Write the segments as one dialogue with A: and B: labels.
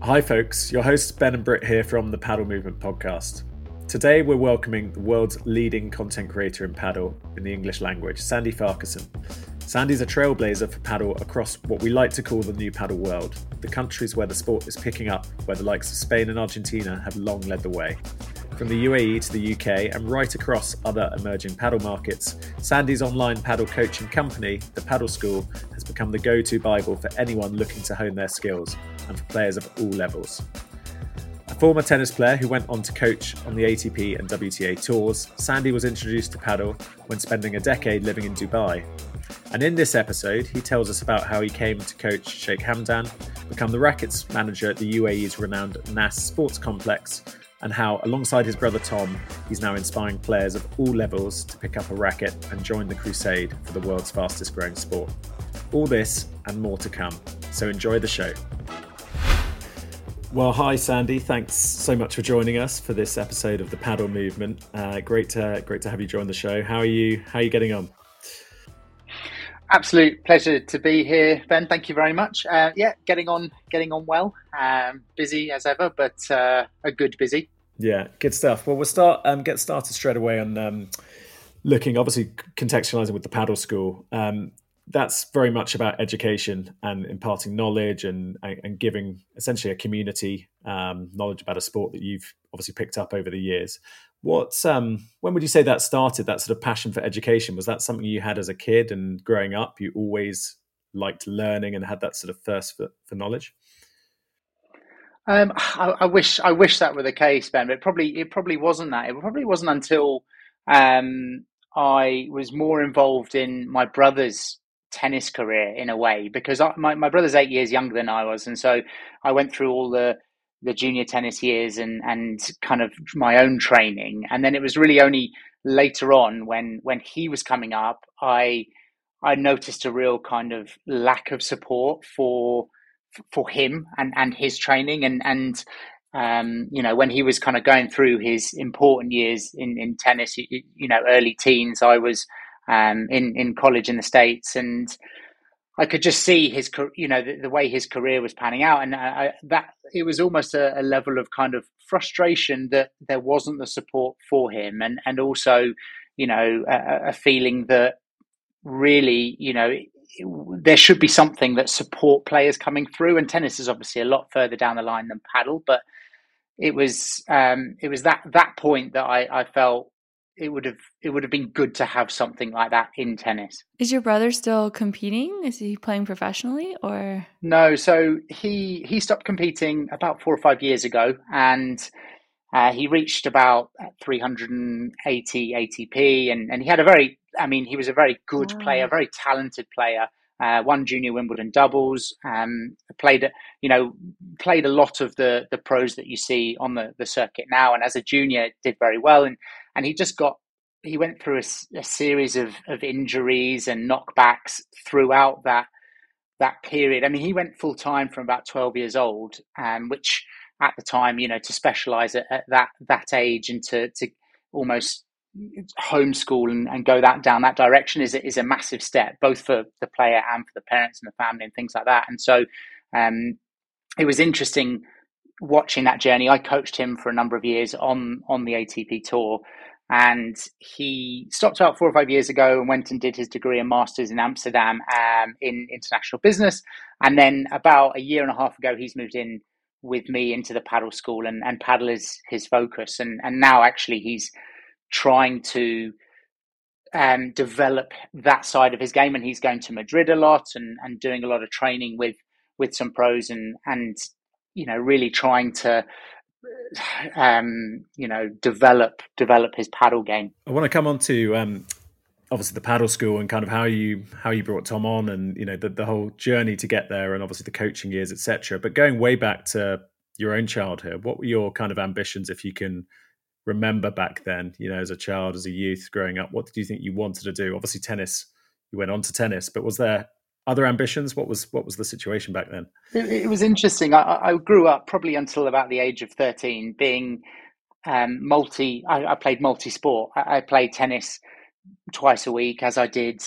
A: Hi, folks. Your hosts Ben and Britt here from the Padel Movement podcast. Today, we're welcoming the world's leading content creator in padel in the English language, Sandy Farquharson. Sandy's a trailblazer for padel across what we like to call the new padel world, the countries where the sport is picking up, where the likes of Spain and Argentina have long led the way. From the UAE to the UK and right across other emerging padel markets, Sandy's online padel coaching company, The Padel School, has become the go to Bible for anyone looking to hone their skills and for players of all levels. A former tennis player who went on to coach on the ATP and WTA tours, Sandy was introduced to padel when spending a decade living in Dubai. And in this episode, he tells us about how he came to coach Sheikh Hamdan, become the rackets manager at the UAE's renowned NAS Sports Complex, and how, alongside his brother Tom, he's now inspiring players of all levels to pick up a racket and join the crusade for the world's fastest growing sport. All this and more to come, so enjoy the show. Well, hi Sandy. Thanks so much for joining us for this episode of the Padel Movement. Uh, great to great to have you join the show. How are you? How are you getting on?
B: Absolute pleasure to be here, Ben. Thank you very much. Uh, yeah, getting on, getting on well. Um, busy as ever, but uh, a good busy.
A: Yeah, good stuff. Well, we'll start um, get started straight away on um, looking, obviously contextualizing with the padel school. Um, that's very much about education and imparting knowledge and and giving essentially a community um, knowledge about a sport that you've obviously picked up over the years. What um, when would you say that started? That sort of passion for education was that something you had as a kid and growing up? You always liked learning and had that sort of thirst for, for knowledge.
B: Um, I, I, wish I wish that were the case, Ben. But probably it probably wasn't that. It probably wasn't until um, I was more involved in my brother's tennis career in a way because I, my my brother's eight years younger than I was, and so I went through all the the junior tennis years and and kind of my own training. And then it was really only later on when when he was coming up i i noticed a real kind of lack of support for for him and and his training. And and um, you know when he was kind of going through his important years in in tennis you, you know early teens i was um, in in college in the states and I could just see his, you know, the, the way his career was panning out, and I, that it was almost a, a, level of kind of frustration that there wasn't the support for him, and and also, you know, a, a feeling that really, you know, there should be something that support players coming through, and tennis is obviously a lot further down the line than padel, but it was um, it was that that point that I, I felt it would have it would have been good to have something like that in tennis.
C: Is your brother still competing? Is he playing professionally or
B: no? So he he stopped competing about four or five years ago, and uh, he reached about 380 ATP, and and he had a very I mean he was a very good wow. player, very talented player. Uh, won junior Wimbledon doubles. Um, played, you know, played a lot of the the pros that you see on the, the circuit now, and as a junior did very well. And and he just got he went through a, a series of of injuries and knockbacks throughout that that period. I mean, he went full time from about twelve years old, um, which at the time, you know, to specialize at, at that that age and to to almost homeschool and, and go that down that direction is is a massive step, both for the player and for the parents and the family and things like that. And so, um, it was interesting watching that journey. I coached him for a number of years on on the ATP tour, and he stopped about four or five years ago and went and did his degree and masters in Amsterdam um, in international business. And then about a year and a half ago, he's moved in with me into the padel school, and, and padel is his focus. And and now actually he's trying to um, develop that side of his game, and he's going to Madrid a lot and, and doing a lot of training with with some pros and and you know really trying to um, you know develop develop his padel game.
A: I want to come on to um, obviously the padel school and kind of how you how you brought Tom on and you know the, the whole journey to get there and obviously the coaching years etc. But going way back to your own childhood, what were your kind of ambitions if you can remember back then, you know, as a child, as a youth growing up? What did you think you wanted to do? Obviously, tennis. You went on to tennis, but was there other ambitions? What was what was the situation back then?
B: It, it was interesting. I, I, grew up probably until about the age of thirteen, being um, multi. I, I, played multi sport. I, I, played tennis twice a week, as I did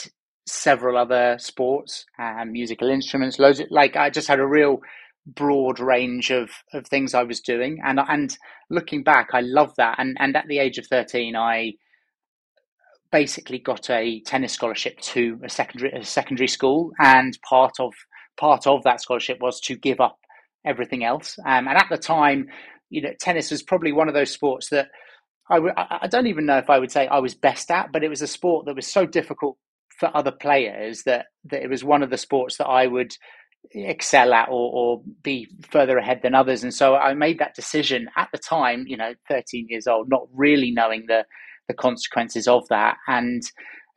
B: several other sports, um, musical instruments, loads. Of, like I just had a real broad range of, of things I was doing. And and looking back, I love that. And and at the age of thirteen, I basically got a tennis scholarship to a secondary a secondary school, and part of part of that scholarship was to give up everything else. Um, and at the time, you know, tennis was probably one of those sports that I w- I don't even know if I would say I was best at, but it was a sport that was so difficult for other players that that it was one of the sports that I would excel at or, or be further ahead than others. And so I made that decision at the time, you know, 13 years old, not really knowing the the consequences of that, and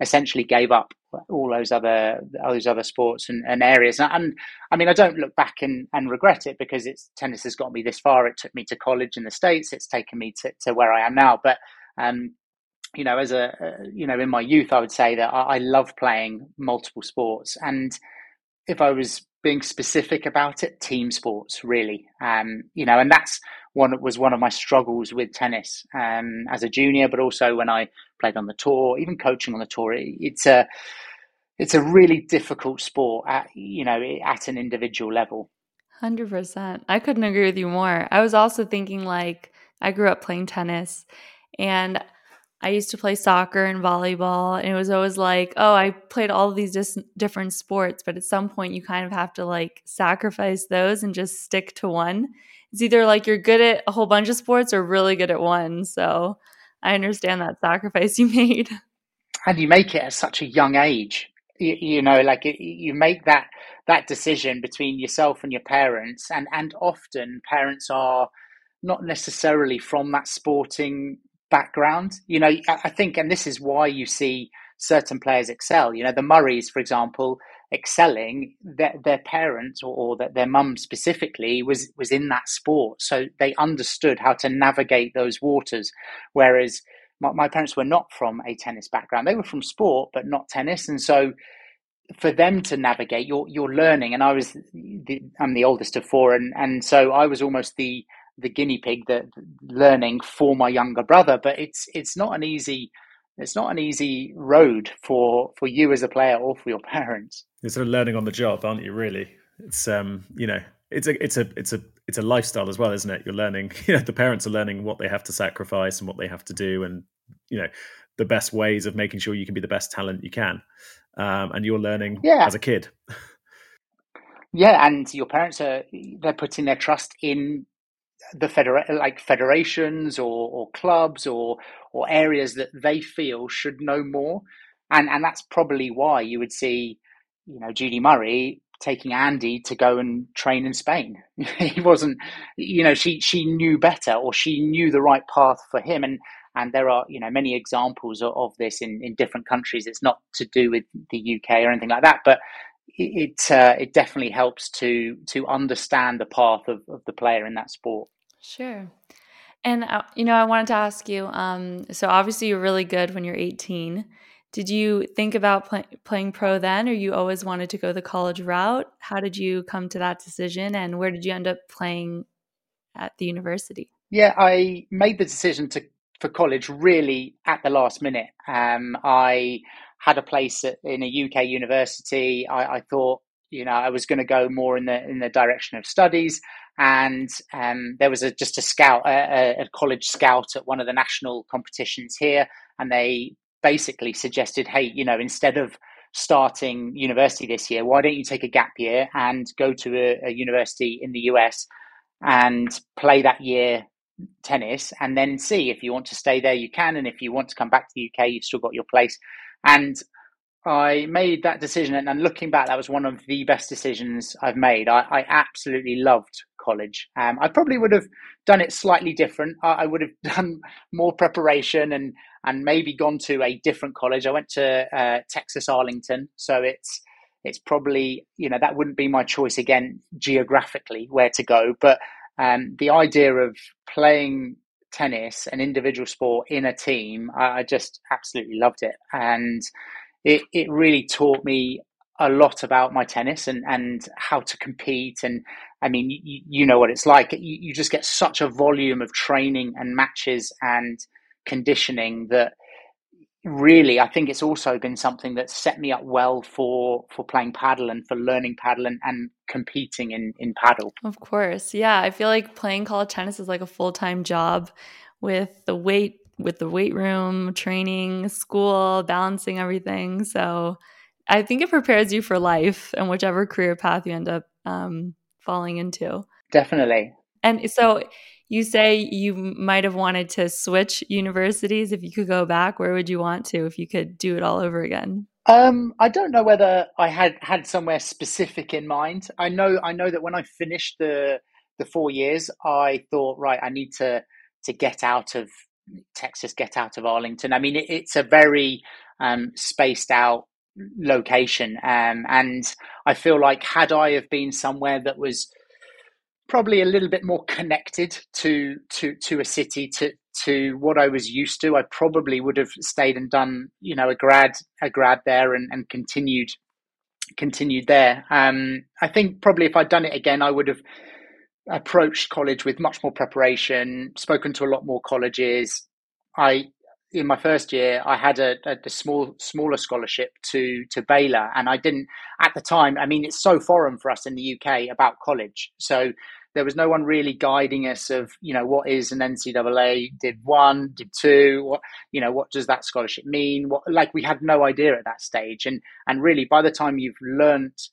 B: essentially gave up all those other all those other sports and, and areas. And, and, I mean, I don't look back and, and regret it because it's tennis has got me this far. It took me to college in the states. It's taken me to, to where I am now. But um, you know, as a uh, you know, in my youth, I would say that I, I love playing multiple sports. And if I was being specific about it, team sports really, um, you know, and that's one was one of my struggles with tennis um, as a junior, but also when I played on the tour, even coaching on the tour. It, it's a it's a really difficult sport at you know at an individual level.
C: Hundred percent. I couldn't agree with you more. I was also thinking like I grew up playing tennis, and I used to play soccer and volleyball, and it was always like, oh, I played all these dis- different sports, but at some point you kind of have to like sacrifice those and just stick to one it's either like you're good at a whole bunch of sports or really good at one. So I understand that sacrifice you made.
B: And you make it at such a young age. You, you know, like it, you make that that decision between yourself and your parents, and and often parents are not necessarily from that sporting background. You know, I think, and this is why you see certain players excel. You know, the Murrays, for example, excelling, their, their parents or, or their, their mum specifically was was in that sport, so they understood how to navigate those waters. Whereas my, my parents were not from a tennis background; they were from sport, but not tennis, and so for them to navigate, you're you're learning. And I was the, I'm the oldest of four, and and so I was almost the the guinea pig that learning for my younger brother. But it's it's not an easy it's not an easy road for for you as a player or for your parents.
A: You're sort of learning on the job, aren't you? Really, it's um, you know, it's a it's a it's a it's a lifestyle as well, isn't it? You're learning. You know, the parents are learning what they have to sacrifice and what they have to do, and you know, the best ways of making sure you can be the best talent you can. Um, and you're learning yeah. as a kid.
B: yeah, and your parents are they're putting their trust in the federa- like federations or, or clubs or or areas that they feel should know more and and that's probably why you would see you know Judy Murray taking Andy to go and train in Spain he wasn't you know she she knew better or she knew the right path for him and and there are you know many examples of, of this in in different countries it's not to do with the UK or anything like that but it uh, it definitely helps to to understand the path of, of the player in that sport.
C: Sure. And uh, you know, I wanted to ask you. Um, so obviously, you're really good when you're 18. Did you think about play, playing pro then, or you always wanted to go the college route? How did you come to that decision, and where did you end up playing at the university?
B: Yeah, I made the decision to for college really at the last minute. Um, I had a place at, in a UK university. I, I thought, you know, I was going to go more in the in the direction of studies, and um, there was a, just a scout, a, a, college scout at one of the national competitions here, and they basically suggested, hey, you know, instead of starting university this year, why don't you take a gap year and go to a, a university in the US and play that year tennis and then see if you want to stay there you can and if you want to come back to the UK you've still got your place and I made that decision, and, looking back, that was one of the best decisions I've made. I, I absolutely loved college. Um, I probably would have done it slightly different. I, I, would have done more preparation and and maybe gone to a different college. I went to uh, Texas Arlington, so it's it's probably you know that wouldn't be my choice again geographically where to go, but um, the idea of playing tennis, an individual sport in a team, I, I just absolutely loved it, and it it really taught me a lot about my tennis and and how to compete. And I mean you, you know what it's like. You, you just get such a volume of training and matches and conditioning that really, I think it's also been something that set me up well for for playing padel and for learning padel and, and competing in in padel.
C: Of course, yeah. I feel like playing college tennis is like a full time job with the weight with the weight room, training, school, balancing everything. So I think it prepares you for life and whichever career path you end up um, falling into.
B: Definitely.
C: And so you say you might have wanted to switch universities if you could go back. Where would you want to if you could do it all over again?
B: Um, I don't know whether I had had somewhere specific in mind. I know I know that when I finished the the four years, I thought, right, I need to to get out of Texas, get out of Arlington. I mean, it, it's a very um, spaced out location, um, and I feel like had I have been somewhere that was probably a little bit more connected to to to a city to to what I was used to, I probably would have stayed and done you know a grad a grad there and, and continued continued there. Um, I think probably if I'd done it again, I would have approached college with much more preparation, spoken to a lot more colleges. I in my first year, I had a, a, a, small smaller scholarship to to Baylor, and I didn't at the time. I mean, it's so foreign for us in the UK about college, so there was no one really guiding us of you know what is an NCAA did one, did two, what you know what does that scholarship mean? What like we had no idea at that stage, and and really by the time you've learnt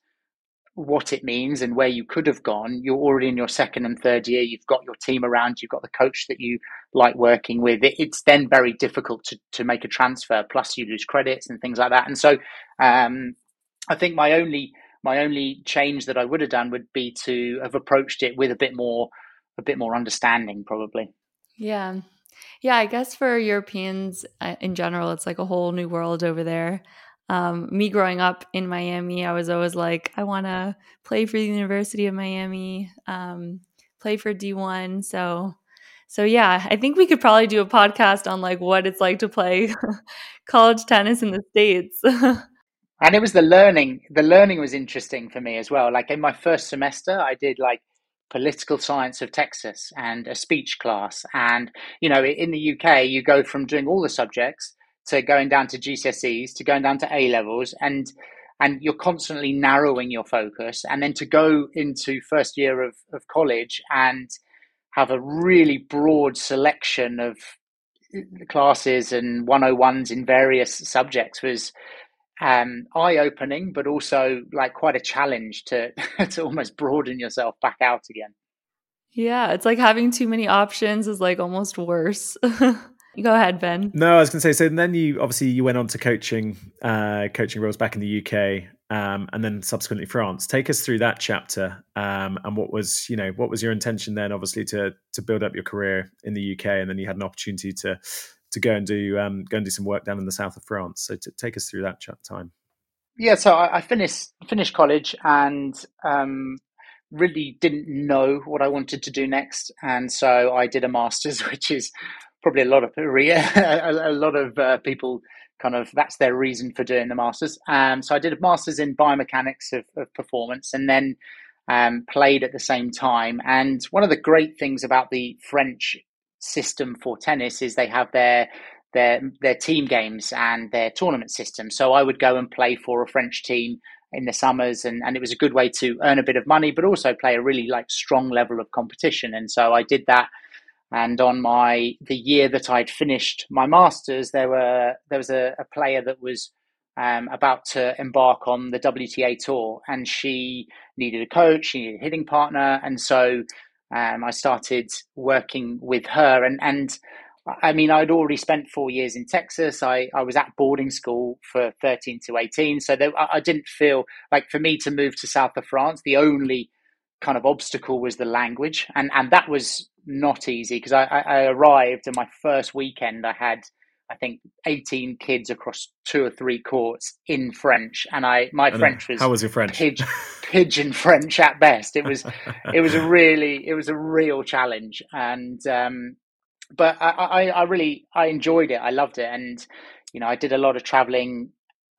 B: what it means and where you could have gone, you're already in your second and third year. You've got your team around, you've got the coach that you like working with. it's then very difficult to, to make a transfer. Plus, you lose credits and things like that. And so, um, I think my only my only change that I would have done would be to have approached it with a bit more a bit more understanding, probably.
C: Yeah. Yeah, I guess for Europeans uh, in general, it's like a whole new world over there um, me growing up in Miami, I was always like, I want to play for the University of Miami, um, play for D1. So, so yeah, I think we could probably do a podcast on like what it's like to play college tennis in the states.
B: and it was the learning. The learning was interesting for me as well. Like in my first semester, I did like political science of Texas and a speech class. And you know, in the UK, you go from doing all the subjects to going down to GCSEs to going down to A levels and and you're constantly narrowing your focus and then to go into first year of, of college and have a really broad selection of classes and 101s in various subjects was um, eye-opening but also like quite a challenge to to almost broaden yourself back out again
C: yeah it's like having too many options is like almost worse Go ahead, Ben.
A: No, I was going to say. So then you obviously you went on to coaching, uh, coaching roles back in the UK, um, and then subsequently France. Take us through that chapter, um, and what was you know what was your intention then? Obviously to to build up your career in the UK, and then you had an opportunity to to go and do um, go and do some work down in the south of France. So to take us through that time.
B: Yeah, so I, I finished finished college and um, really didn't know what I wanted to do next, and so I did a master's, which is probably a lot of a lot of uh, people kind of that's their reason for doing the masters. Um, so I did a masters in biomechanics of, of performance, and then um, played at the same time. And one of the great things about the French system for tennis is they have their their their team games and their tournament system. So I would go and play for a French team in the summers and, and it was a good way to earn a bit of money but also play a really like strong level of competition. And so I did that. And on my the year that I'd finished my masters, there were there was a, a player that was um, about to embark on the WTA tour, and she needed a coach, she needed a hitting partner, and so um, I started working with her. And and I mean, I'd already spent four years in Texas. I, I was at boarding school for thirteen to eighteen, so there, I, I didn't feel like for me to move to south of France, the only kind of obstacle was the language, and and that was not easy because I, I, arrived and my first weekend I had I think 18 kids across two or three courts in French, and I my I French was
A: how was your French?
B: Pigeon, pigeon French at best. It was it was a really it was a real challenge, and um, but I, I, I really I enjoyed it. I loved it, and you know I did a lot of traveling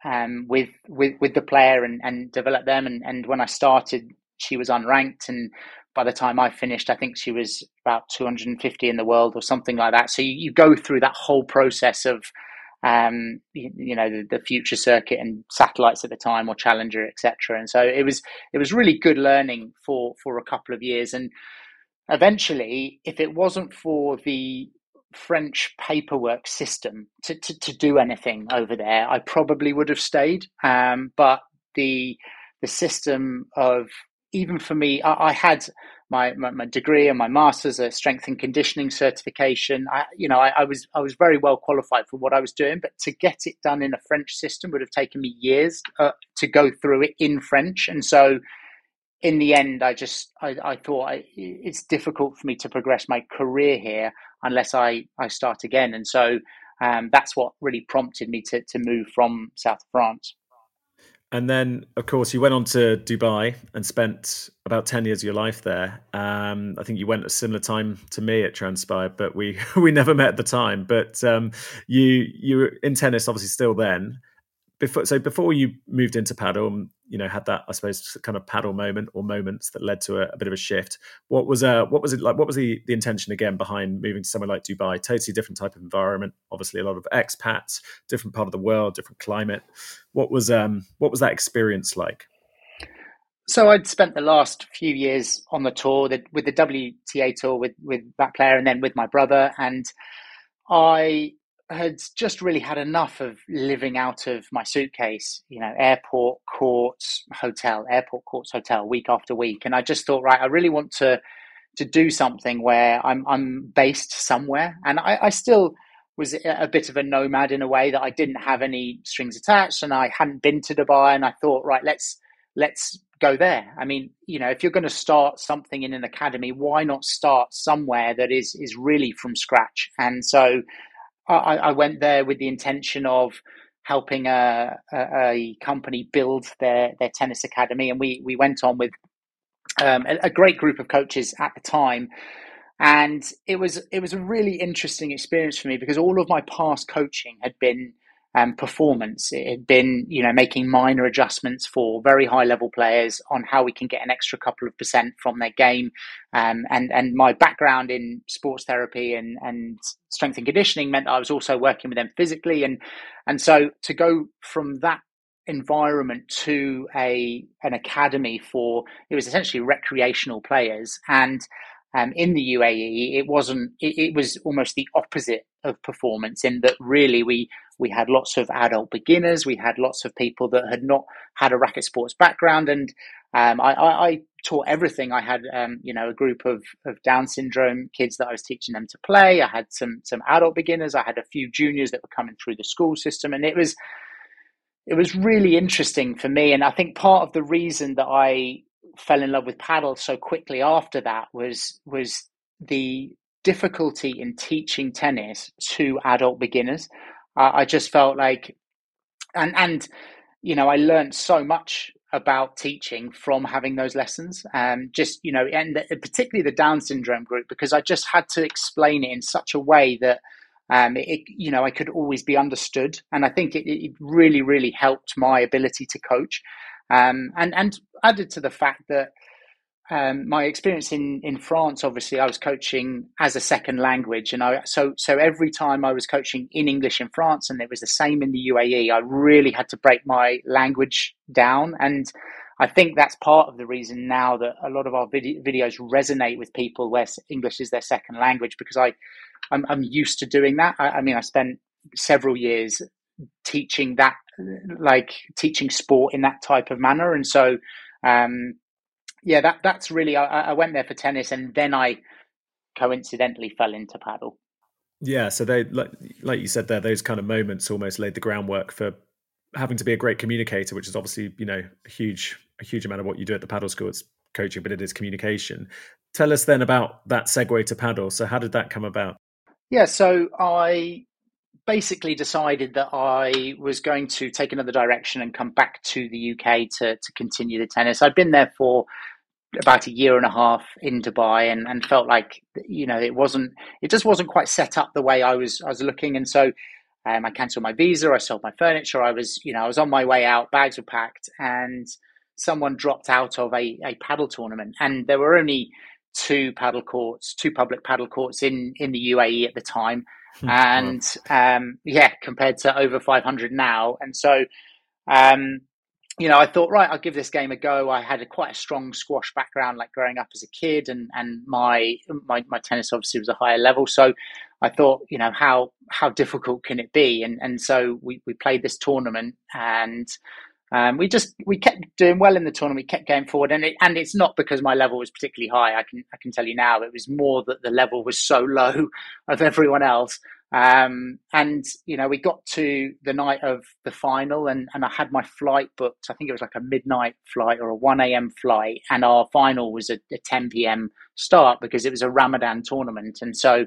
B: um, with with with the player and and develop them. And and when I started, she was unranked, and by the time I finished, I think she was about 250 in the world or something like that. So you, you go through that whole process of um, you, you, know, the, the, future circuit and satellites at the time, or Challenger, etc. And so it was it was really good learning for for a couple of years. And eventually, if it wasn't for the French paperwork system to, to, to do anything over there, I probably would have stayed. Um, but the the system of even for me, I, I had my, my, my, degree and my master's, a strength and conditioning certification. I, you know, I, I, was I was very well qualified for what I was doing, but to get it done in a French system would have taken me years uh, to go through it in French, and so in the end, I just I, I thought I, it's difficult for me to progress my career here unless I I start again, and so um, that's what really prompted me to to move from South France.
A: And then, of course, you went on to Dubai and spent about ten years of your life there. Um, I think you went a similar time to me at Transpired, but we we never met at the time. But um, you you were in tennis, obviously, still then before so before you moved into padel um, you know had that i suppose kind of padel moment or moments that led to a, a, bit of a shift what was uh what was it like what was the the intention again behind moving to somewhere like dubai? Totally different type of environment obviously a lot of expats different part of the world different climate. What was um what was that experience like?
B: So I'd spent the last few years on the tour with the WTA tour with with that player and then with my brother and I had just really had enough of living out of my suitcase, you know, airport, courts, hotel, airport, courts, hotel, week after week. And I just thought, right, I really want to to do something where I'm I'm based somewhere. And I, I still was a bit of a nomad in a way that I didn't have any strings attached and I hadn't been to Dubai and I thought, right, let's let's go there. I mean, you know, if you're going to start something in an academy, why not start somewhere that is is really from scratch? And so I, I went there with the intention of helping a, a, a, company build their their tennis academy, and we we went on with um, a, a, great group of coaches at the time, and it was it was a really interesting experience for me because all of my past coaching had been um, performance. It had been, you know, making minor adjustments for very high level players on how we can get an extra couple of percent from their game. Um, and and my background in sports therapy and and strength and conditioning meant I was also working with them physically. And and so to go from that environment to a an academy for it was essentially recreational players and um, in the UAE, it wasn't. It, it, was almost the opposite of performance in that really we we had lots of adult beginners, we had lots of people that had not had a racket sports background, and um, I, I, I, taught everything. I had um, you know a group of of Down syndrome kids that I was teaching them to play. I had some some adult beginners. I had a few juniors that were coming through the school system, and it was it was really interesting for me. And I think part of the reason that I fell in love with padel so quickly after that was was the difficulty in teaching tennis to adult beginners. Uh, I just felt like, and and you know, I learned so much about teaching from having those lessons. Um, just you know, and the, particularly the Down syndrome group because I just had to explain it in such a way that. Um, it, you know, I could always be understood, and I think it, it really, really helped my ability to coach. Um, and and added to the fact that um, my experience in, in France, obviously, I was coaching as a second language, and I so so every time I was coaching in English in France, and it was the same in the UAE. I really had to break my language down, and I think that's part of the reason now that a lot of our vid- videos resonate with people where English is their second language because I I'm, I'm used to doing that. I, I mean, I spent several years teaching that like teaching sport in that type of manner. And so, um, yeah, that that's really. I, I went there for tennis, and then I coincidentally fell into padel.
A: Yeah, so they like like you said there, those kind of moments almost laid the groundwork for having to be a great communicator, which is obviously you know a huge a huge amount of what you do at the padel school. It's coaching, but it is communication. Tell us then about that segue to padel. So how did that come about?
B: Yeah, so I basically decided that I was going to take another direction and come back to the UK to to continue the tennis. I'd been there for about a year and a half in Dubai and, and felt like you know it wasn't it just wasn't quite set up the way I was I was looking. And so um, I cancelled my visa I sold my furniture I was you know I was on my way out bags were packed and someone dropped out of a, a padel tournament. And there were only two padel courts two public padel courts in in the UAE at the time. And um, yeah, compared to over 500 now. And so, um, you know, I thought, right, I'll give this game a go. I had a quite a strong squash background, like growing up as a kid, and and my my, my tennis obviously was a higher level. So I thought, you know, how how difficult can it be? And and so we we played this tournament, and um, we just we kept doing well in the tournament. We kept going forward, and it, and it's not because my level was particularly high. I can I can tell you now, it was more that the level was so low of everyone else. Um, and you know, we got to the night of the final, and and I had my flight booked. I think it was like a midnight flight or a one a.m. flight, and our final was a, a ten p.m. start because it was a Ramadan tournament, and so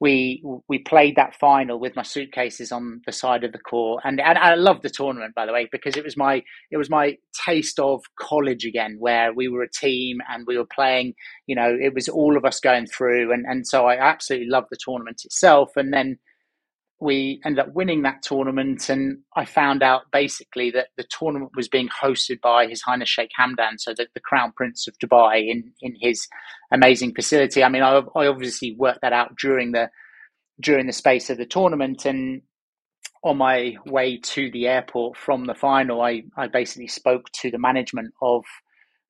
B: we we played that final with my suitcases on the side of the court. And, and I loved the tournament by the way because it was my it was my taste of college again where we were a team and we were playing you know it was all of us going through. And and so I absolutely loved the tournament itself. And then we ended up winning that tournament and I found out basically that the tournament was being hosted by His Highness Sheikh Hamdan, so the, the Crown Prince of Dubai in, in his amazing facility. I mean, I, I obviously worked that out during the during the space of the tournament and on my way to the airport from the final, I, I basically spoke to the management of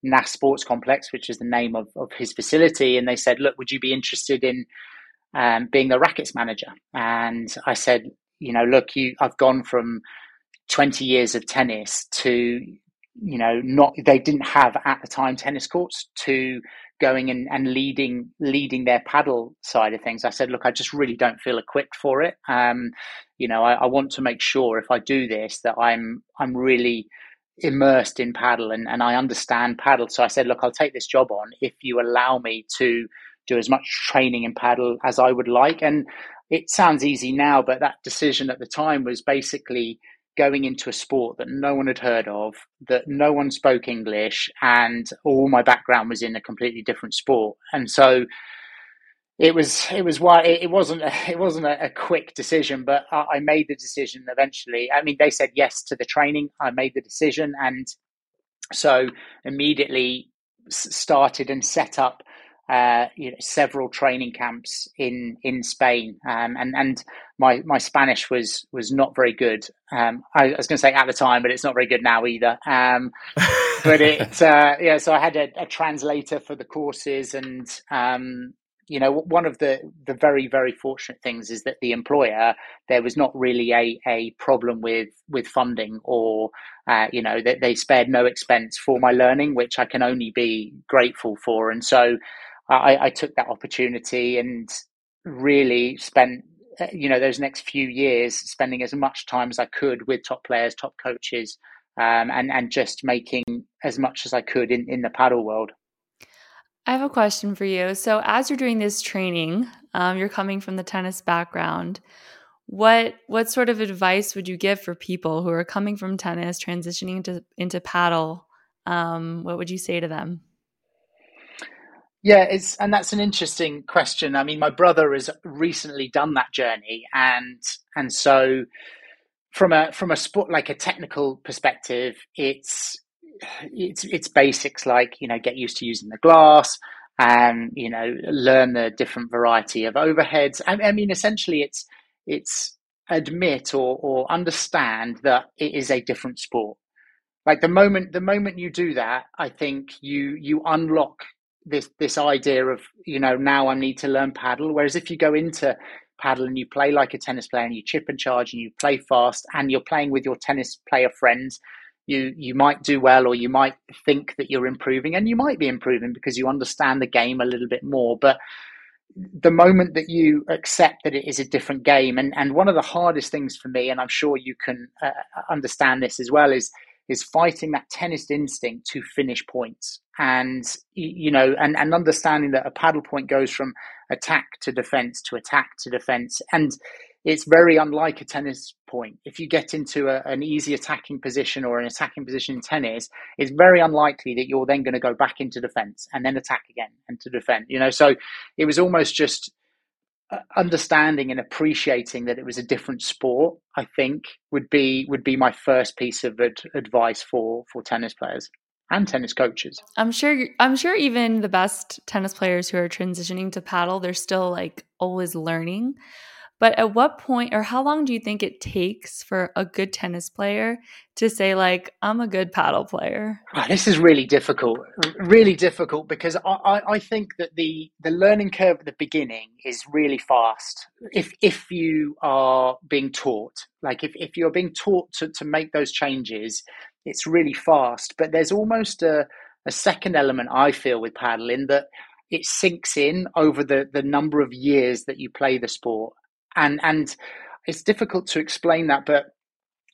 B: NAS Sports Complex, which is the name of, of his facility, and they said, "Look, would you be interested in um, being the rackets manager. And I said, you know, look, you, I've gone from 20 years of tennis to, you know, not, they didn't have at the time tennis courts to going and, and leading, leading their padel side of things. I said, look, I just really don't feel equipped for it. Um, you know, I, I want to make sure if I do this that I'm, I'm really, immersed in padel and, and I understand padel. So I said, look, I'll take this job on if you allow me to do as much training in padel as I would like. And it sounds easy now, but that decision at the time was basically going into a sport that no one had heard of, that no one spoke English, and all my background was in a completely different sport. And so it was it was why it wasn't a, it wasn't a, quick decision, but I made the decision eventually. I mean, they said yes to the training. I made the decision, and so immediately started and set up uh, you know, several training camps in in Spain, um, and and my my Spanish was was not very good. Um, I, I, was going to say at the time, but it's not very good now either. Um, but it, uh, yeah, so I had a, a, translator for the courses, and um, you know, one of the the very very fortunate things is that the employer there was not really a a problem with with funding or uh, you know that they, they spared no expense for my learning, which I can only be grateful for, and so. I, I took that opportunity and really spent uh, you know those next few years spending as much time as I could with top players, top coaches, um, and and just making as much as I could in in the padel world.
C: I have a question for you. So, as you're doing this training, um, you're coming from the tennis background. What what sort of advice would you give for people who are coming from tennis, transitioning into into padel? Um, what would you say to them?
B: Yeah, it's and that's an interesting question. I mean, my brother has recently done that journey, and and so from a from a sport like a technical perspective, it's it's it's basics like you know get used to using the glass and you know learn the different variety of overheads. I, I mean, essentially, it's it's admit or or understand that it is a different sport like the moment the moment you do that i think you you unlock this this idea of you know now I need to learn padel. Whereas if you go into padel and you play like a tennis player and you chip and charge and you play fast and you're playing with your tennis player friends, you you might do well or you might think that you're improving and you might be improving because you understand the game a little bit more. But the moment that you accept that it is a different game and and one of the hardest things for me and I'm sure you can uh, understand this as well is is fighting that tennis instinct to finish points. And you know and, and understanding that a padel point goes from attack to defense to attack to defense. And it's very unlike a tennis point. If you get into a, an easy attacking position or an attacking position in tennis it's very unlikely that you're then going to go back into defense and then attack again and to defend you know? So it was almost just understanding and appreciating that it was a different sport i think would be would be my first piece of ad- advice for for tennis players and tennis coaches.
C: I'm sure i'm sure even the best tennis players who are transitioning to padel they're still like always learning But at what point or how long do you think it takes for a good tennis player to say, like, I'm a good padel player?
B: This is really difficult, really difficult because I, I, think that the, the learning curve at the beginning is really fast. If, if you are being taught, like if, if you're being taught to, to make those changes, it's really fast. But there's almost a, a second element I feel with paddling that it sinks in over the, the number of years that you play the sport and and it's difficult to explain that, but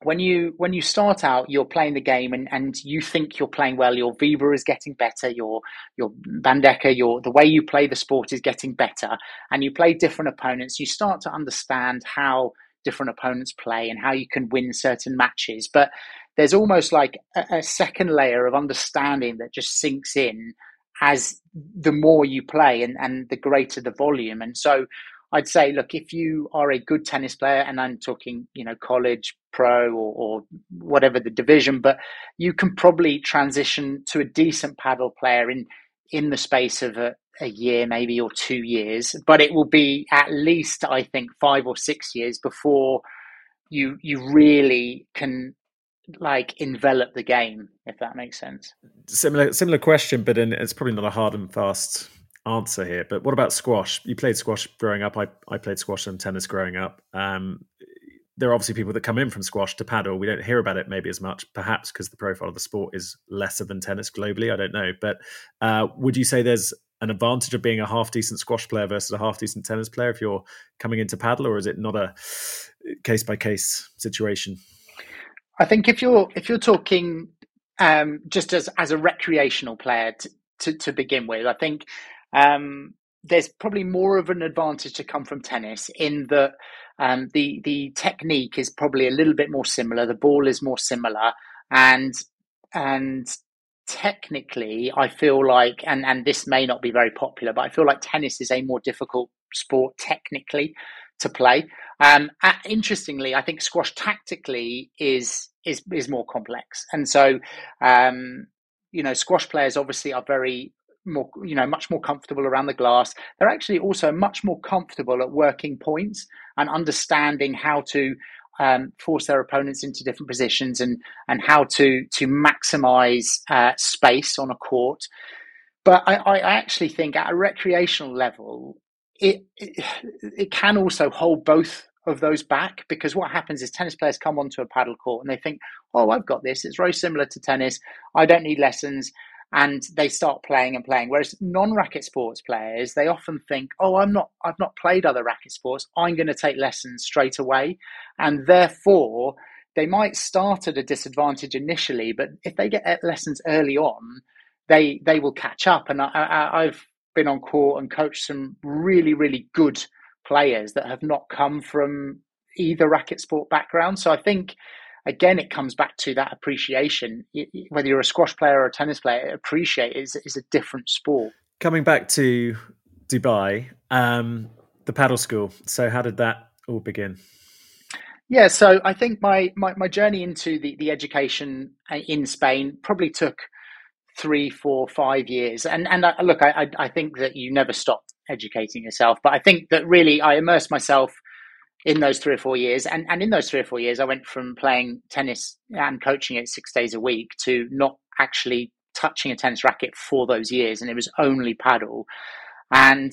B: when you when you start out, you're playing the game and, and you think you're playing well. Your víbora is getting better. Your your bandeja, your the way you play the sport is getting better, and you play different opponents. You start to understand how different opponents play and how you can win certain matches. But there's almost like a, a second layer of understanding that just sinks in as the more you play and, and the greater the volume. And so I'd say, look, if you are a good tennis player, and I'm talking, you know, college, pro, or, or whatever the division, but you can probably transition to a decent padel player in in the space of a, a year, maybe or two years. But it will be at least, I think, five or six years before you you really can like envelop the game, if that makes sense.
A: Similar similar question, but in, it's probably not a hard and fast answer here, but what about squash? You played squash growing up. I, I played squash and tennis growing up. Um, there are obviously people that come in from squash to padel. We don't hear about it maybe as much, perhaps because the profile of the sport is lesser than tennis globally. I don't know. But uh, would you say there's an advantage of being a half decent squash player versus a half decent tennis player if you're coming into padel, or is it not a case by case situation?
B: I think if you're if you're talking um, just as as a recreational player to, to, to begin with, I think um, there's probably more of an advantage to come from tennis in that um, the the technique is probably a little bit more similar. The ball is more similar, and and technically, I feel like, and and this may not be very popular, but I feel like tennis is a more difficult sport technically to play. Um, interestingly, I think squash tactically is is is more complex, and so um, you know, squash players obviously are very more you know much more comfortable around the glass. They're actually also much more comfortable at working points and understanding how to um, force their opponents into different positions and and how to to maximize uh, space on a court. But I, I actually think at a recreational level it, it it can also hold both of those back because what happens is tennis players come onto a padel court and they think oh i've got this. It's very similar to tennis. I don't need lessons and they start playing and playing. Whereas non-racket sports players, they often think, "Oh, I'm not. I've not played other racket sports. I'm going to take lessons straight away," and therefore they might start at a disadvantage initially. But if they get lessons early on, they they will catch up. And I, have been on court and coached some really really good players that have not come from either racket sport background. So I think again, it comes back to that appreciation. Whether you're a squash player or a tennis player, appreciate is is a different sport.
A: Coming back to Dubai, um, the padel school. So, how did that all begin?
B: Yeah, so I think my, my, my journey into the, the education uh, in Spain probably took three, four, five years. And and I, look, I, I think that you never stop educating yourself, but I think that really I immersed myself in those three or four years. And, and in those three or four years, I went from playing tennis and coaching it six days a week to not actually touching a tennis racket for those years. And it was only padel. And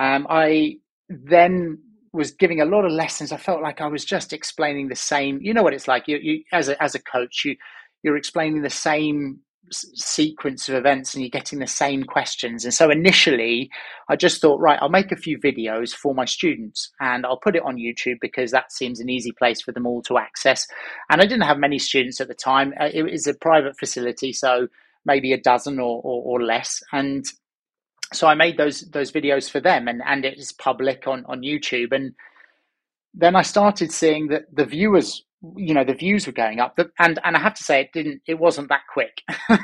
B: um, I then was giving a lot of lessons. I felt like I was just explaining the same. You know what it's like. You, you as a as a coach, you you're explaining the same sequence of events and you're getting the same questions. And so initially, I just thought, right, I'll make a few videos for my students and I'll put it on YouTube because that seems an easy place for them all to access. And I didn't have many students at the time. Uh, it was a private facility, so maybe a dozen or, or, or less. And so I made those those videos for them, and and it is public on on YouTube. And then I started seeing that the viewers you know the views were going up and and i have to say it didn't it wasn't that quick.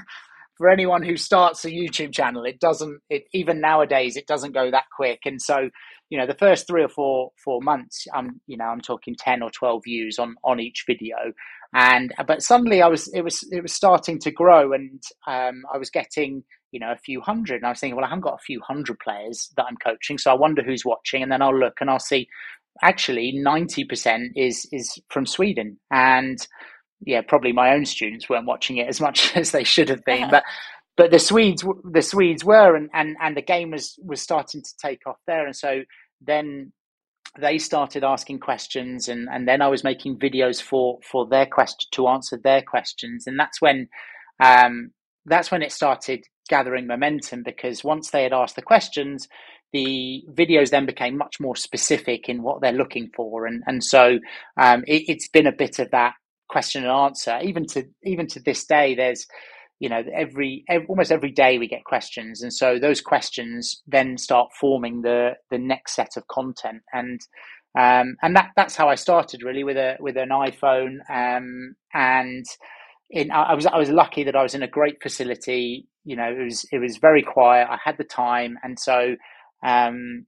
B: For anyone who starts a youtube channel it doesn't it even nowadays it doesn't go that quick. And so you know the first three or four four months i'm you know i'm talking 10 or 12 views on on each video. And but suddenly i was it was it was starting to grow and um, i was getting you know a few hundred. And i was thinking well i haven't got a few hundred players that i'm coaching so i wonder who's watching and then i'll look and i'll see actually 90% is is from Sweden. And yeah probably my own students weren't watching it as much as they should have been. But but the Swedes the Swedes were and, and and the game was was starting to take off there. And so then they started asking questions and and then I was making videos for for their question to answer their questions. And that's when um that's when it started gathering momentum because once they had asked the questions the videos then became much more specific in what they're looking for, and and so um, it, has been a bit of that question and answer. Even to even to this day, there's you know every, every almost every day we get questions, and so those questions then start forming the the next set of content, and um, and that that's how I started really with a with an iPhone, um, and in I was I was lucky that I was in a great facility. You know, it was it was very quiet. I had the time, and so um,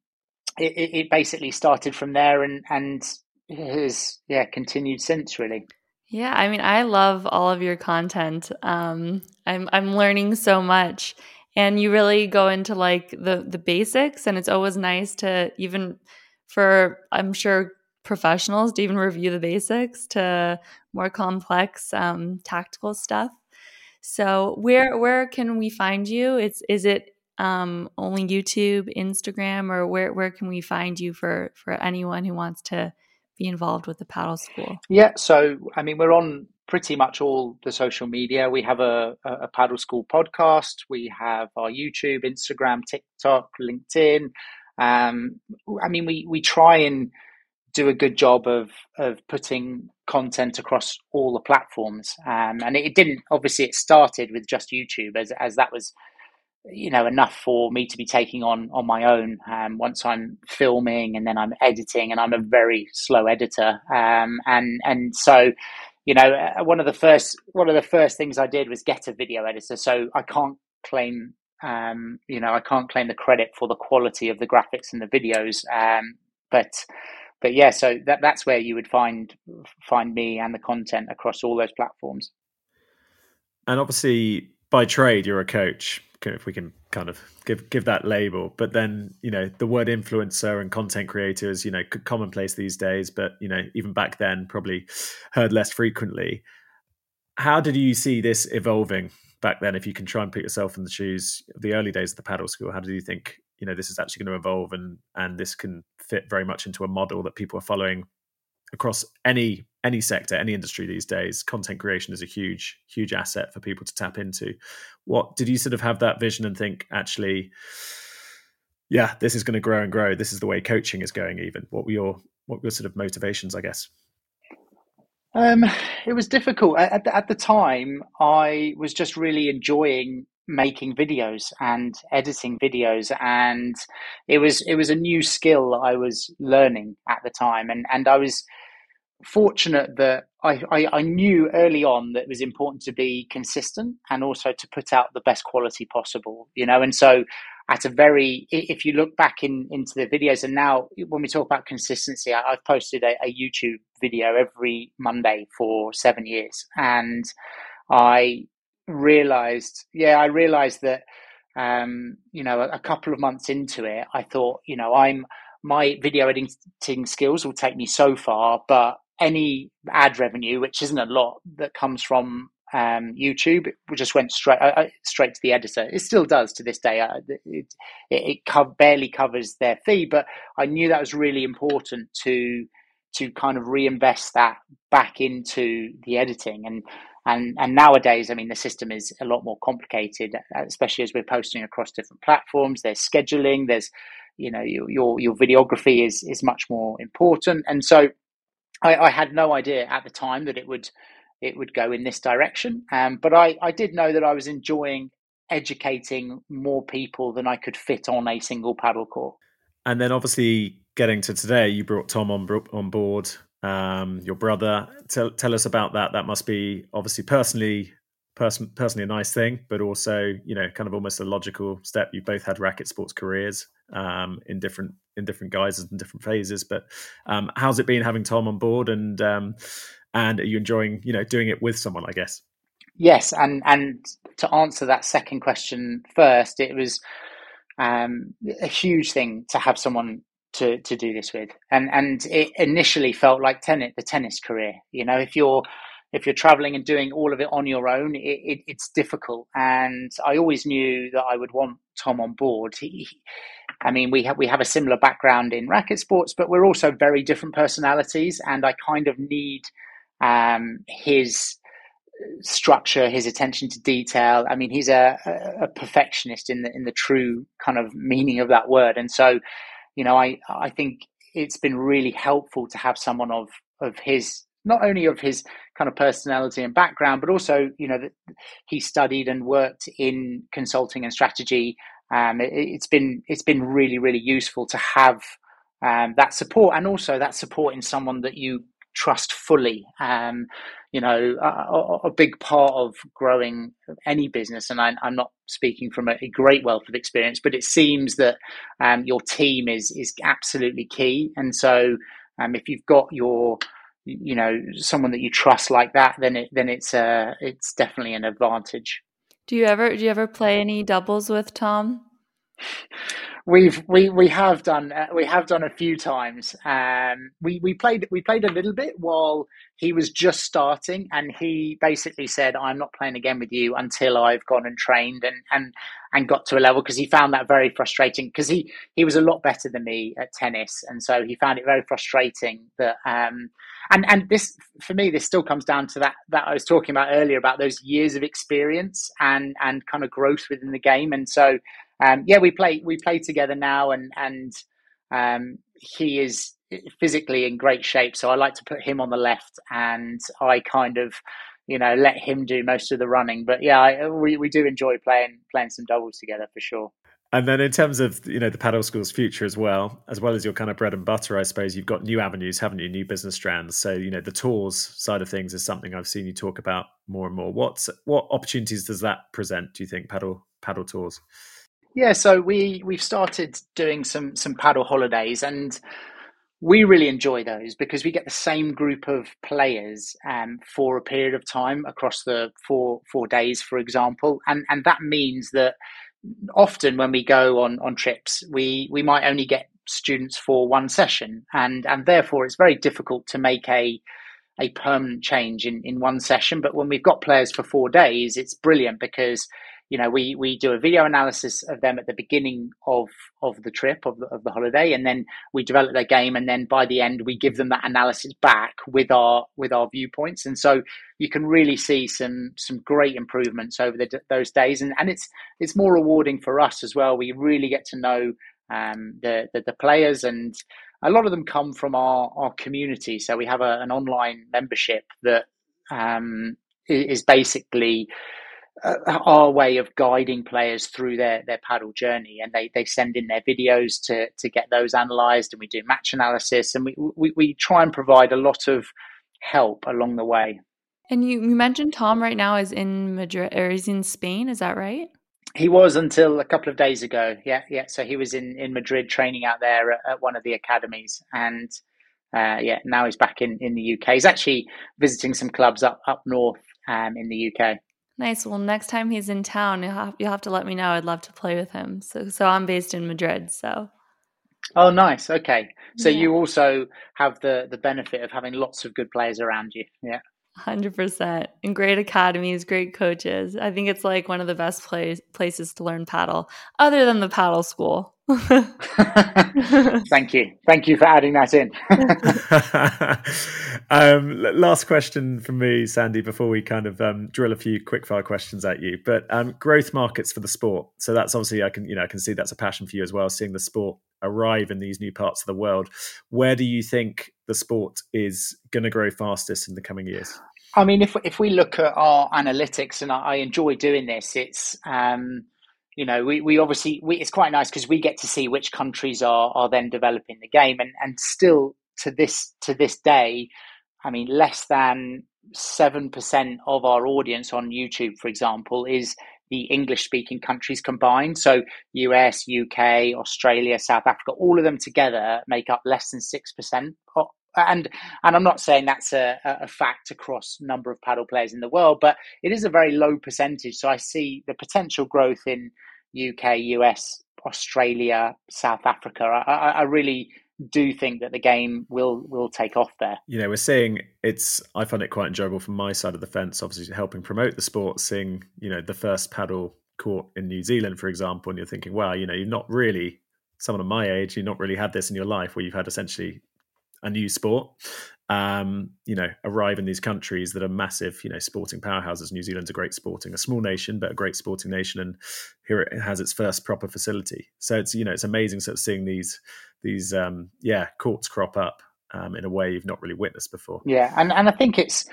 B: it, it, basically started from there and and has yeah continued since really.
C: Yeah, I mean, I love all of your content. Um, I'm I'm learning so much, and you really go into like the the basics, and it's always nice to even for I'm sure professionals to even review the basics to more complex um, tactical stuff. So where where can we find you? It's is it um, only YouTube, Instagram, or where where can we find you for for anyone who wants to be involved with the padel school?
B: Yeah, so I mean, we're on pretty much all the social media. We have a, a padel school podcast. We have our YouTube, Instagram, TikTok, LinkedIn. Um, I mean, we we try and do a good job of of putting content across all the platforms. Um, and it, it, didn't obviously it started with just YouTube as as that was you know enough for me to be taking on on my own um, once I'm filming and then I'm editing and I'm a very slow editor. Um, and and so you know uh, one of the first one of the first things I did was get a video editor. So I can't claim um, you know I can't claim the credit for the quality of the graphics and the videos. Um, but but yeah so that that's where you would find find me and the content across all those platforms.
A: And obviously by trade you're a coach if we can kind of give give that label. But then you know the word influencer and content creator is you know commonplace these days, but you know even back then probably heard less frequently. How did you see this evolving back then? If you can try and put yourself in the shoes of the early days of the padel school, how did you think you know this is actually going to evolve and and this can fit very much into a model that people are following across any any sector, any industry these days, content creation is a huge, huge asset for people to tap into. What did you sort of have that vision and think actually, yeah, this is going to grow and grow. This is the way coaching is going. Even what were your what were your sort of motivations? I guess.
B: Um, it was difficult at the, at the time. I was just really enjoying making videos and editing videos and it was it was a new skill I was learning at the time and and I was fortunate that I, I, I, knew early on that it was important to be consistent and also to put out the best quality possible, you know. And so, at a very, if you look back in into the videos, and now when we talk about consistency, I, have posted a, a, YouTube video every Monday for seven years, and I realized, yeah, I realized that, um, you know, a, a couple of months into it, I thought, you know, I'm my video editing skills will take me so far, but any ad revenue, which isn't a lot, that comes from um, YouTube, it just went straight uh, uh, straight to the editor. It still does to this day. Uh, it it, it co- barely covers their fee, but I knew that was really important to to kind of reinvest that back into the editing and and and nowadays i mean the system is a lot more complicated especially as we're posting across different platforms there's scheduling there's you know your your, your videography is is much more important and so I, I, had no idea at the time that it would it would go in this direction. Um, but I, I did know that I was enjoying educating more people than I could fit on a single padel core.
A: And then obviously getting to today, you brought Tom on on board, um, your brother. Tell tell us about that. That must be obviously personally person, personally a nice thing, but also you know kind of almost a logical step. You both had racket sports careers um, in different in different guises and different phases. But um, how's it been having Tom on board, and um, and are you enjoying you know doing it with someone? I guess.
B: Yes, and and to answer that second question first, it was um, a huge thing to have someone to to do this with, and and it initially felt like tennis, the tennis career. You know, if you're if you're traveling and doing all of it on your own, it, it, it's difficult. And I always knew that I would want Tom on board. He, I mean, we have we have a similar background in racket sports, but we're also very different personalities, and I kind of need um, his structure, his attention to detail. I mean, he's a, a, perfectionist in the in the true kind of meaning of that word, and so you know, I I think it's been really helpful to have someone of of his not only of his kind of personality and background, but also you know that he studied and worked in consulting and strategy. Um, it, has been it's been really really useful to have um, that support and also that support in someone that you trust fully. Um, you know, a, a, big part of growing any business, and I, am not speaking from a, a, great wealth of experience, but it seems that um, your team is is absolutely key. And so, um, if you've got your you know someone that you trust like that then it then it's uh it's definitely an advantage.
C: Do you ever do you ever play any doubles with tom
B: We've we we have done uh, we have done a few times. Um, we we played we played a little bit while he was just starting, and he basically said, "I'm not playing again with you until I've gone and trained and and and got to a level." Because he found that very frustrating. Because he he was a lot better than me at tennis, and so he found it very frustrating that. Um, and and this for me, this still comes down to that that I was talking about earlier about those years of experience and and kind of growth within the game, and so um, yeah, we play we play together now, and and um, he is physically in great shape. So I like to put him on the left, and I kind of you know let him do most of the running. But yeah, I, we we do enjoy playing playing some doubles together for sure.
A: And then in terms of you know the padel school's future as well, as well as your kind of bread and butter, I suppose you've got new avenues, haven't you? New business strands. So you know the tours side of things is something I've seen you talk about more and more. What's what opportunities does that present? Do you think paddle padel tours?
B: Yeah, so we we've started doing some some padel holidays, and we really enjoy those because we get the same group of players um, for a period of time across the four four days, for example, and and that means that often when we go on on trips, we we might only get students for one session, and and therefore it's very difficult to make a a permanent change in, in one session. But when we've got players for four days, it's brilliant because you know we we do a video analysis of them at the beginning of of the trip of the, of the holiday and then we develop their game and then by the end we give them that analysis back with our with our viewpoints. And so you can really see some some great improvements over the, those days. And and it's it's more rewarding for us as well. We really get to know um, the, the, the players and a lot of them come from our our community. So we have a, an online membership that um, is basically our way of guiding players through their their padel journey. And they they send in their videos to to get those analyzed and we do match analysis and we we, we try and provide a lot of help along the way.
C: And you, you mentioned tom right now is in madrid or is in spain is that right?
B: He was until a couple of days ago. Yeah yeah. So he was in in madrid training out there at, at one of the academies and uh, yeah now he's back in in the uk he's actually visiting some clubs up up north um, in the uk
C: Nice. Well, next time he's in town, you'll have, you'll have to let me know. I'd love to play with him. So, so I'm based in Madrid. So.
B: Oh, nice. Okay. So yeah. you also have the the benefit of having lots of good players around you. Yeah.
C: Hundred percent, and great academies, great coaches. I think it's like one of the best place, places to learn padel other than the padel school.
B: Thank you, thank you for adding that in.
A: um, last question from me, Sandy, before we kind of um, drill a few quickfire questions at you. But um, growth markets for the sport. So that's obviously I can you know I can see that's a passion for you as well, seeing the sport arrive in these new parts of the world. Where do you think the sport is going to grow fastest in the coming years?
B: I mean, if if we look at our analytics, and I, I enjoy doing this, it's um, you know we, we obviously we, it's quite nice because we get to see which countries are are then developing the game, and and still to this to this day, I mean, less than seven percent of our audience on YouTube, for example, is the English speaking countries combined. So US, UK, Australia, South Africa, all of them together make up less than 6%. And and I'm not saying that's a, a fact across number of padel players in the world, but it is a very low percentage. So I see the potential growth in UK, US, Australia, South Africa. I, I really do think that the game will will take off there.
A: You know, we're seeing it's. I find it quite enjoyable from my side of the fence. Obviously, helping promote the sport, seeing you know the first padel court in New Zealand, for example, and you're thinking, wow, you know, you're not really someone of my age, you've not really had this in your life where you've had essentially a new sport. Um, you know, arrive in these countries that are massive, you know, sporting powerhouses. New Zealand's a great sporting, a small nation, but a great sporting nation, and here it has its first proper facility. So it's you know, it's amazing sort of seeing these these um, yeah courts crop up um, in a way you've not really witnessed before.
B: Yeah, and and I think it's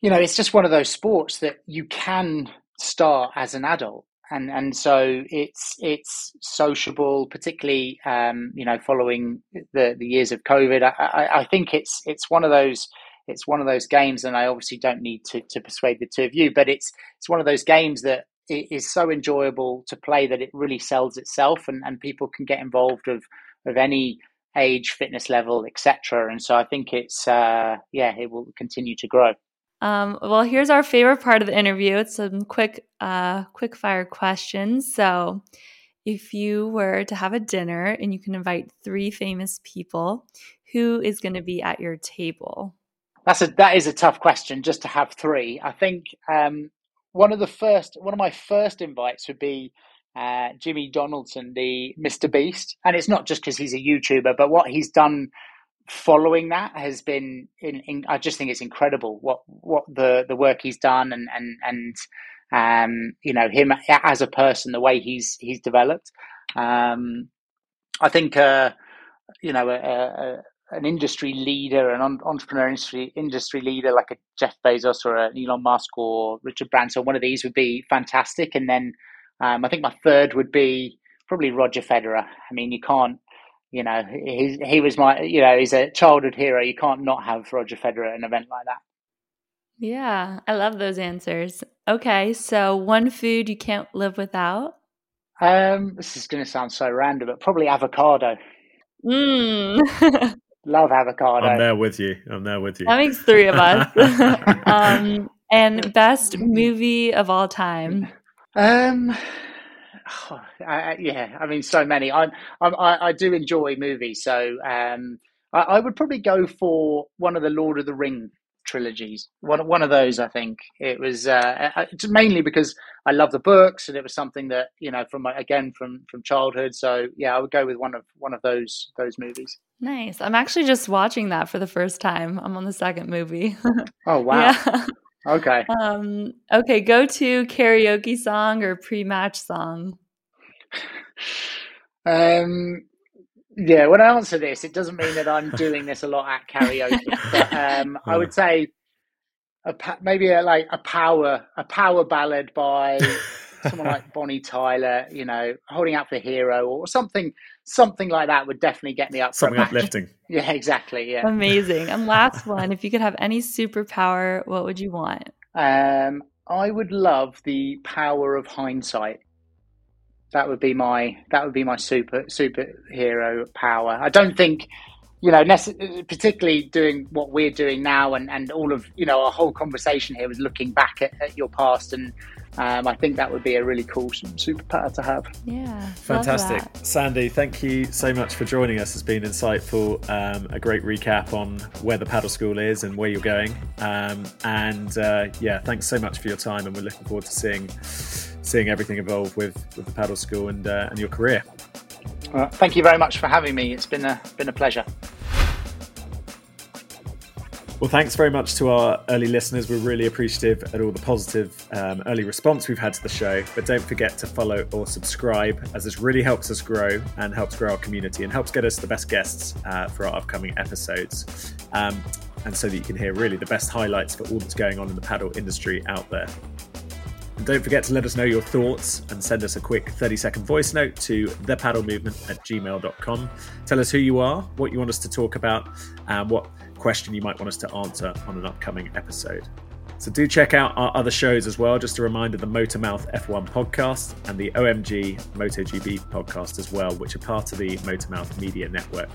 B: you know, it's just one of those sports that you can start as an adult and and so it's it's sociable, particularly um, you know following the the years of COVID. I, I, I, think it's it's one of those it's one of those games, and I obviously don't need to, to persuade the two of you, but it's it's one of those games that is so enjoyable to play that it really sells itself, and, and people can get involved of of any age, fitness level, etc. And so I think it's uh, yeah, it will continue to grow.
C: Um, well, here's our favorite part of the interview. It's some quick, uh, quick fire questions. So, if you were to have a dinner and you can invite three famous people, who is going to be at your table?
B: That's a that is a tough question. Just to have three, I think um, one of the first, one of my first invites would be uh, Jimmy Donaldson, the Mr. Beast, and it's not just because he's a YouTuber, but what he's done following that has been in, in, I just think it's incredible what what the the work he's done and and and um you know him as a person the way he's he's developed. Um I think uh you know a, a, an industry leader an entrepreneur industry industry leader like a Jeff Bezos or an Elon Musk or Richard Branson one of these would be fantastic. And then um I think my third would be probably Roger Federer. I mean you can't you know, he he was my, you know, he's a childhood hero. You can't not have Roger Federer at an event like that.
C: Yeah, I love those answers. Okay, so one food you can't live without?
B: Um, this is going to sound so random, but probably avocado.
C: Mm.
B: love avocado.
A: I'm there with you. I'm there with you.
C: That makes three of us. um, and best movie of all time.
B: Um, Oh, yeah, I mean, so many. I, I, I do enjoy movies, so um, I, I, would probably go for one of the Lord of the Ring trilogies. One, one of those, I think it was uh, mainly because I love the books, and it was something that you know from again from from childhood. So yeah, I would go with one of one of those those movies.
C: Nice. I'm actually just watching that for the first time. I'm on the second movie.
B: oh wow. Yeah. Okay.
C: Um, okay, go to karaoke song or pre-match song.
B: Um, yeah, when I answer this, it doesn't mean that I'm doing this a lot at karaoke. but um, I would say a, maybe a, like a power a power ballad by someone like Bonnie Tyler. You know, holding out for hero or something something like that would definitely get me up.
A: Something uplifting.
B: Yeah, exactly. Yeah,
C: amazing. And last one, if you could have any superpower, what would you want?
B: Um, I would love the power of hindsight that would be my that would be my super superhero power. I don't think you know, particularly doing what we're doing now, and, and all of you know our whole conversation here was looking back at, at your past, and um, I think that would be a really cool superpower to have.
C: Yeah,
A: fantastic, Sandy. Thank you so much for joining us. It's been insightful. Um, a great recap on where the padel school is and where you're going, um, and uh, yeah, thanks so much for your time, and we're looking forward to seeing seeing everything evolve with with the padel school and uh, and your career.
B: Uh, thank you very much for having me. It's been a been a pleasure.
A: Well, thanks very much to our early listeners. We're really appreciative at all the positive um, early response we've had to the show. But don't forget to follow or subscribe, as this really helps us grow and helps grow our community and helps get us the best guests uh, for our upcoming episodes. Um, and so that you can hear really the best highlights for all that's going on in the padel industry out there. And don't forget to let us know your thoughts and send us a quick 30 second voice note to thepadelmovement at gmail.com. Tell us who you are, what you want us to talk about, and what question you might want us to answer on an upcoming episode. So do check out our other shows as well. Just a reminder the Motormouth F1 podcast and the OMG MotoGP podcast as well, which are part of the Motormouth Media Network.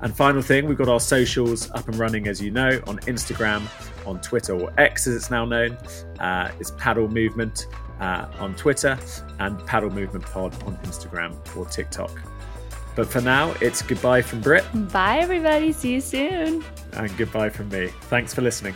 A: And final thing, we've got our socials up and running, as you know, on Instagram, on Twitter, or X as it's now known. Uh, it's Padel Movement. uh, on Twitter and Padel Movement Pod on Instagram or TikTok. But for now, it's goodbye from Britt.
C: Bye, everybody. See you soon.
A: And goodbye from me. Thanks for listening.